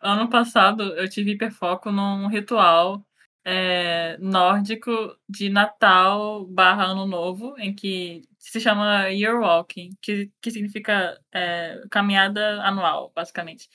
ano passado eu tive hiperfoco num ritual é, nórdico de Natal barra Ano Novo, em que se chama Year Walking, que, que significa é, caminhada anual, basicamente.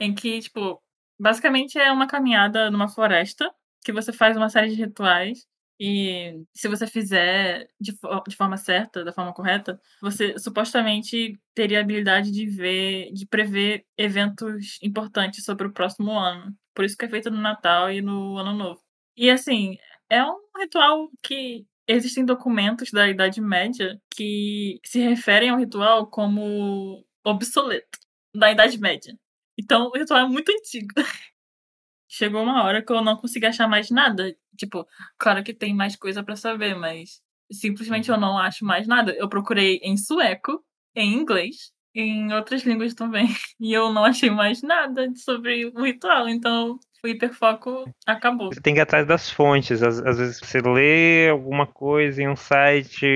Em que, tipo, basicamente é uma caminhada numa floresta, que você faz uma série de rituais e se você fizer de, de forma certa, da forma correta, você supostamente teria a habilidade de ver, de prever eventos importantes sobre o próximo ano. Por isso que é feito no Natal e no Ano Novo. E assim, é um ritual que existem documentos da Idade Média que se referem ao ritual como obsoleto da Idade Média. Então, o ritual é muito antigo. chegou uma hora que eu não consegui achar mais nada. Tipo, claro que tem mais coisa para saber, mas simplesmente eu uhum. não acho mais nada. Eu procurei em sueco, em inglês, em outras línguas também, e eu não achei mais nada sobre o ritual. Então, o hiperfoco acabou. Você tem que ir atrás das fontes. Às, às, vezes você lê alguma coisa em um site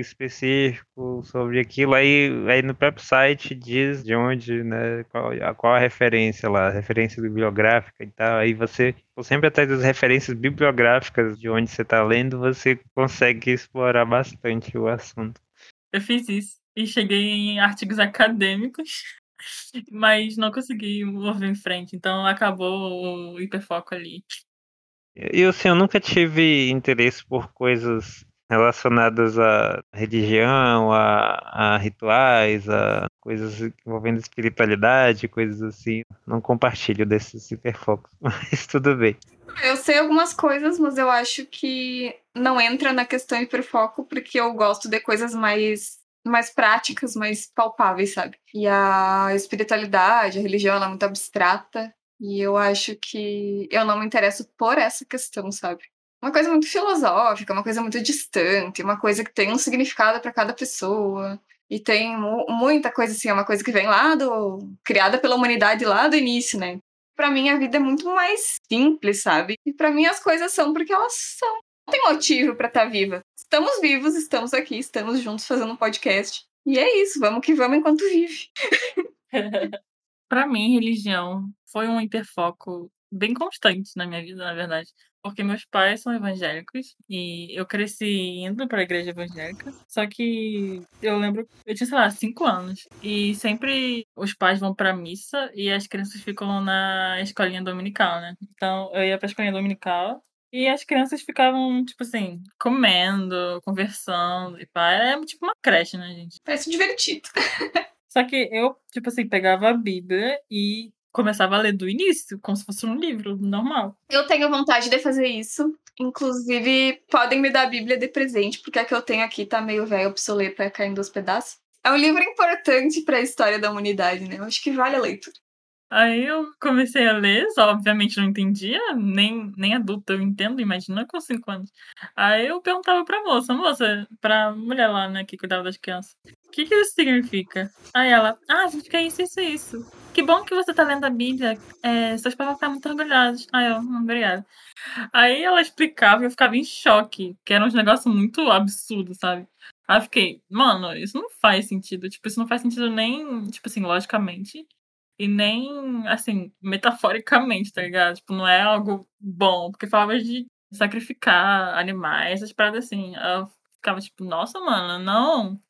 específico sobre aquilo, aí, aí no próprio site diz de onde, né, qual, qual a referência lá, a referência bibliográfica e tal. Aí você, sempre atrás das referências bibliográficas de onde você está lendo, você consegue explorar bastante o assunto. Eu fiz isso e cheguei em artigos acadêmicos mas não consegui mover em frente, então acabou o hiperfoco ali. E assim, eu nunca tive interesse por coisas relacionadas à religião, a, a rituais, a coisas envolvendo espiritualidade, coisas assim. Não compartilho desses hiperfocos, mas tudo bem. Eu sei algumas coisas, mas eu acho que não entra na questão hiperfoco porque eu gosto de coisas mais mais práticas, mais palpáveis, sabe? E a espiritualidade, a religião, ela é muito abstrata. E eu acho que eu não me interesso por essa questão, sabe? Uma coisa muito filosófica, uma coisa muito distante, uma coisa que tem um significado para cada pessoa. E tem muita coisa assim, é uma coisa que vem lá do. criada pela humanidade lá do início, né? Para mim a vida é muito mais simples, sabe? E para mim as coisas são porque elas são. Tem motivo para estar tá viva estamos vivos, estamos aqui, estamos juntos fazendo um podcast. E é isso, vamos que vamos enquanto vive. para mim, religião foi um hiperfoco bem constante na minha vida, na verdade. Porque meus pais são evangélicos e eu cresci indo para a igreja evangélica. Só que eu lembro, eu tinha, sei lá, cinco anos. E sempre os pais vão para missa e as crianças ficam na escolinha dominical, né? Então eu ia para a escolinha dominical e as crianças ficavam, tipo assim, comendo, conversando e pá. Era tipo uma creche, né, gente? Parece divertido. Só que eu, tipo assim, pegava a Bíblia e começava a ler do início, como se fosse um livro normal. Eu tenho vontade de fazer isso. Inclusive, podem me dar a Bíblia de presente, porque a que eu tenho aqui tá meio velha, obsoleta, caindo aos pedaços. É um livro importante para a história da humanidade, né? Eu acho que vale a leitura. Aí eu comecei a ler, só obviamente não entendia, nem, nem adulta eu entendo, imagina com 5 anos. Aí eu perguntava pra moça, moça, pra mulher lá, né, que cuidava das crianças, o que que isso significa? Aí ela, ah, significa isso, isso, isso. Que bom que você tá lendo a Bíblia, é, seus pais vão ficar muito orgulhosos. Aí eu, hum, obrigada. Aí ela explicava e eu ficava em choque, que era um negócio muito absurdo, sabe? Aí eu fiquei, mano, isso não faz sentido. Tipo, isso não faz sentido nem, tipo assim, logicamente e nem, assim, metaforicamente, tá ligado? Tipo, não é algo bom, porque falava de sacrificar animais, essas paradas assim. Eu ficava tipo, nossa, mano, não.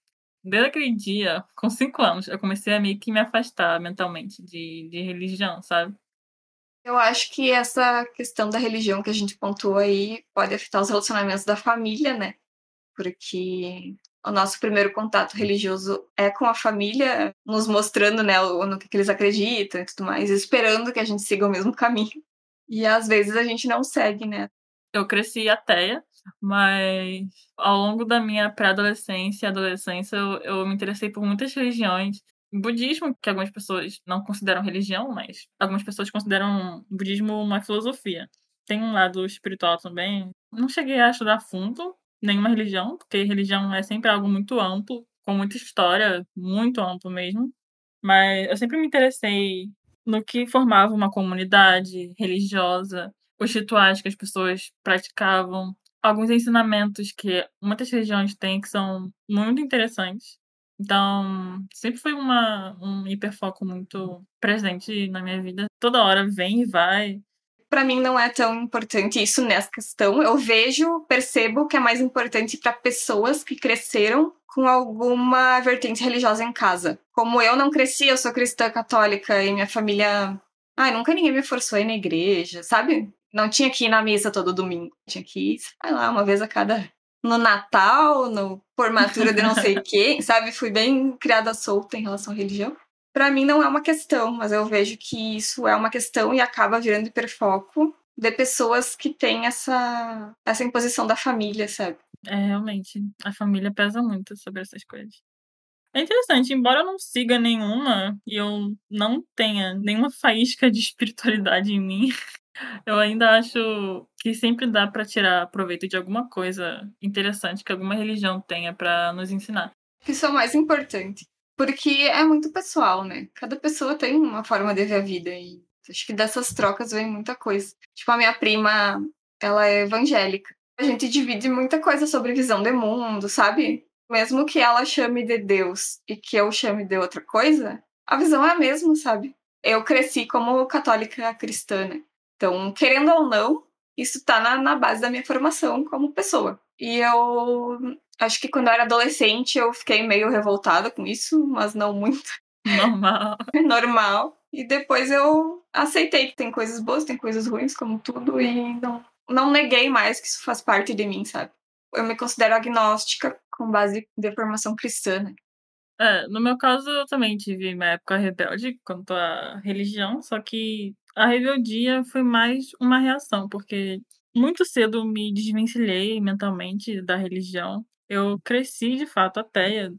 Desde aquele dia, com cinco anos, eu comecei a meio que me afastar mentalmente de, de religião, sabe? Eu acho que essa questão da religião que a gente pontuou aí pode afetar os relacionamentos da família, né? Porque o nosso primeiro contato religioso é com a família, nos mostrando né, no que, que eles acreditam e tudo mais, esperando que a gente siga o mesmo caminho. E às vezes a gente não segue, né? Eu cresci ateia, mas ao longo da minha pré-adolescência e adolescência eu, eu me interessei por muitas religiões. budismo, que algumas pessoas não consideram religião, mas algumas pessoas consideram budismo uma filosofia. Tem um lado espiritual também. Não cheguei a estudar fundo, nenhuma religião, porque religião é sempre algo muito amplo, com muita história, muito amplo mesmo. Mas eu sempre me interessei no que formava uma comunidade religiosa, os rituais que as pessoas praticavam, alguns ensinamentos que muitas religiões têm que são muito interessantes. Então, sempre foi uma, um hiperfoco muito presente na minha vida. Toda hora vem e vai. Para mim não é tão importante isso nessa questão. Eu vejo, percebo que é mais importante para pessoas que cresceram com alguma vertente religiosa em casa. Como eu não cresci, eu sou cristã católica e minha família. Ai, nunca ninguém me forçou a ir na igreja, sabe? Não tinha que ir na missa todo domingo. Tinha que ir, sei lá, uma vez a cada. No Natal, no formatura de não sei quem, sabe? Fui bem criada solta em relação à religião. Para mim não é uma questão, mas eu vejo que isso é uma questão e acaba virando hiperfoco de pessoas que têm essa, essa imposição da família, sabe? É, realmente, a família pesa muito sobre essas coisas. É interessante, embora eu não siga nenhuma e eu não tenha nenhuma faísca de espiritualidade em mim, eu ainda acho que sempre dá para tirar proveito de alguma coisa interessante que alguma religião tenha para nos ensinar. Isso é o mais importante, porque é muito pessoal, né? Cada pessoa tem uma forma de ver a vida e acho que dessas trocas vem muita coisa. Tipo, a minha prima, ela é evangélica a gente divide muita coisa sobre visão de mundo, sabe? Mesmo que ela chame de Deus e que eu chame de outra coisa, a visão é a mesma, sabe? Eu cresci como católica cristã, né? Então, querendo ou não, isso tá na, na base da minha formação como pessoa. E eu acho que quando eu era adolescente eu fiquei meio revoltada com isso, mas não muito. Normal. Normal. E depois eu aceitei que tem coisas boas, tem coisas ruins, como tudo, e não, não neguei mais que isso faz parte de mim, sabe? Eu me considero agnóstica com base de formação cristã. Né? É, no meu caso, eu também tive uma época rebelde quanto à religião, só que a rebeldia foi mais uma reação, porque muito cedo me desvencilhei mentalmente da religião. Eu cresci, de fato, ateia,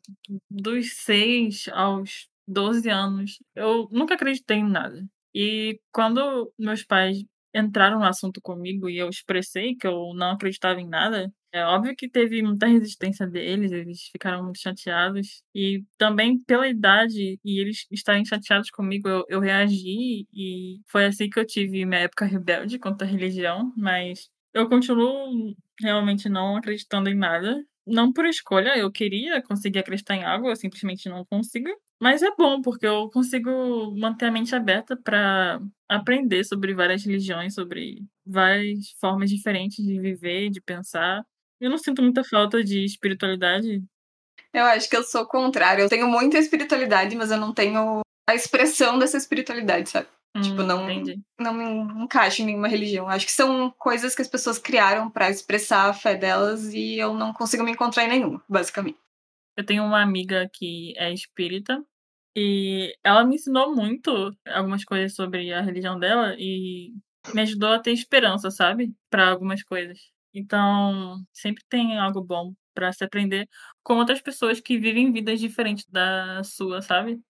dos 6 aos 12 anos. Eu nunca acreditei em nada. E quando meus pais entraram no assunto comigo e eu expressei que eu não acreditava em nada, é óbvio que teve muita resistência deles, eles ficaram muito chateados. E também pela idade e eles estarem chateados comigo, eu, eu reagi e foi assim que eu tive minha época rebelde contra a religião, mas eu continuo realmente não acreditando em nada. Não por escolha, eu queria conseguir acreditar em algo, eu simplesmente não consigo. Mas é bom, porque eu consigo manter a mente aberta para aprender sobre várias religiões, sobre várias formas diferentes de viver, de pensar. Eu não sinto muita falta de espiritualidade. Eu acho que eu sou o contrário. Eu tenho muita espiritualidade, mas eu não tenho a expressão dessa espiritualidade, sabe? Hum, tipo, não, entendi. não me encaixo em nenhuma religião. Acho que são coisas que as pessoas criaram para expressar a fé delas e eu não consigo me encontrar em nenhuma, basicamente. Eu tenho uma amiga que é espírita e ela me ensinou muito algumas coisas sobre a religião dela e me ajudou a ter esperança, sabe? Para algumas coisas. Então, sempre tem algo bom para se aprender com outras pessoas que vivem vidas diferentes da sua, sabe?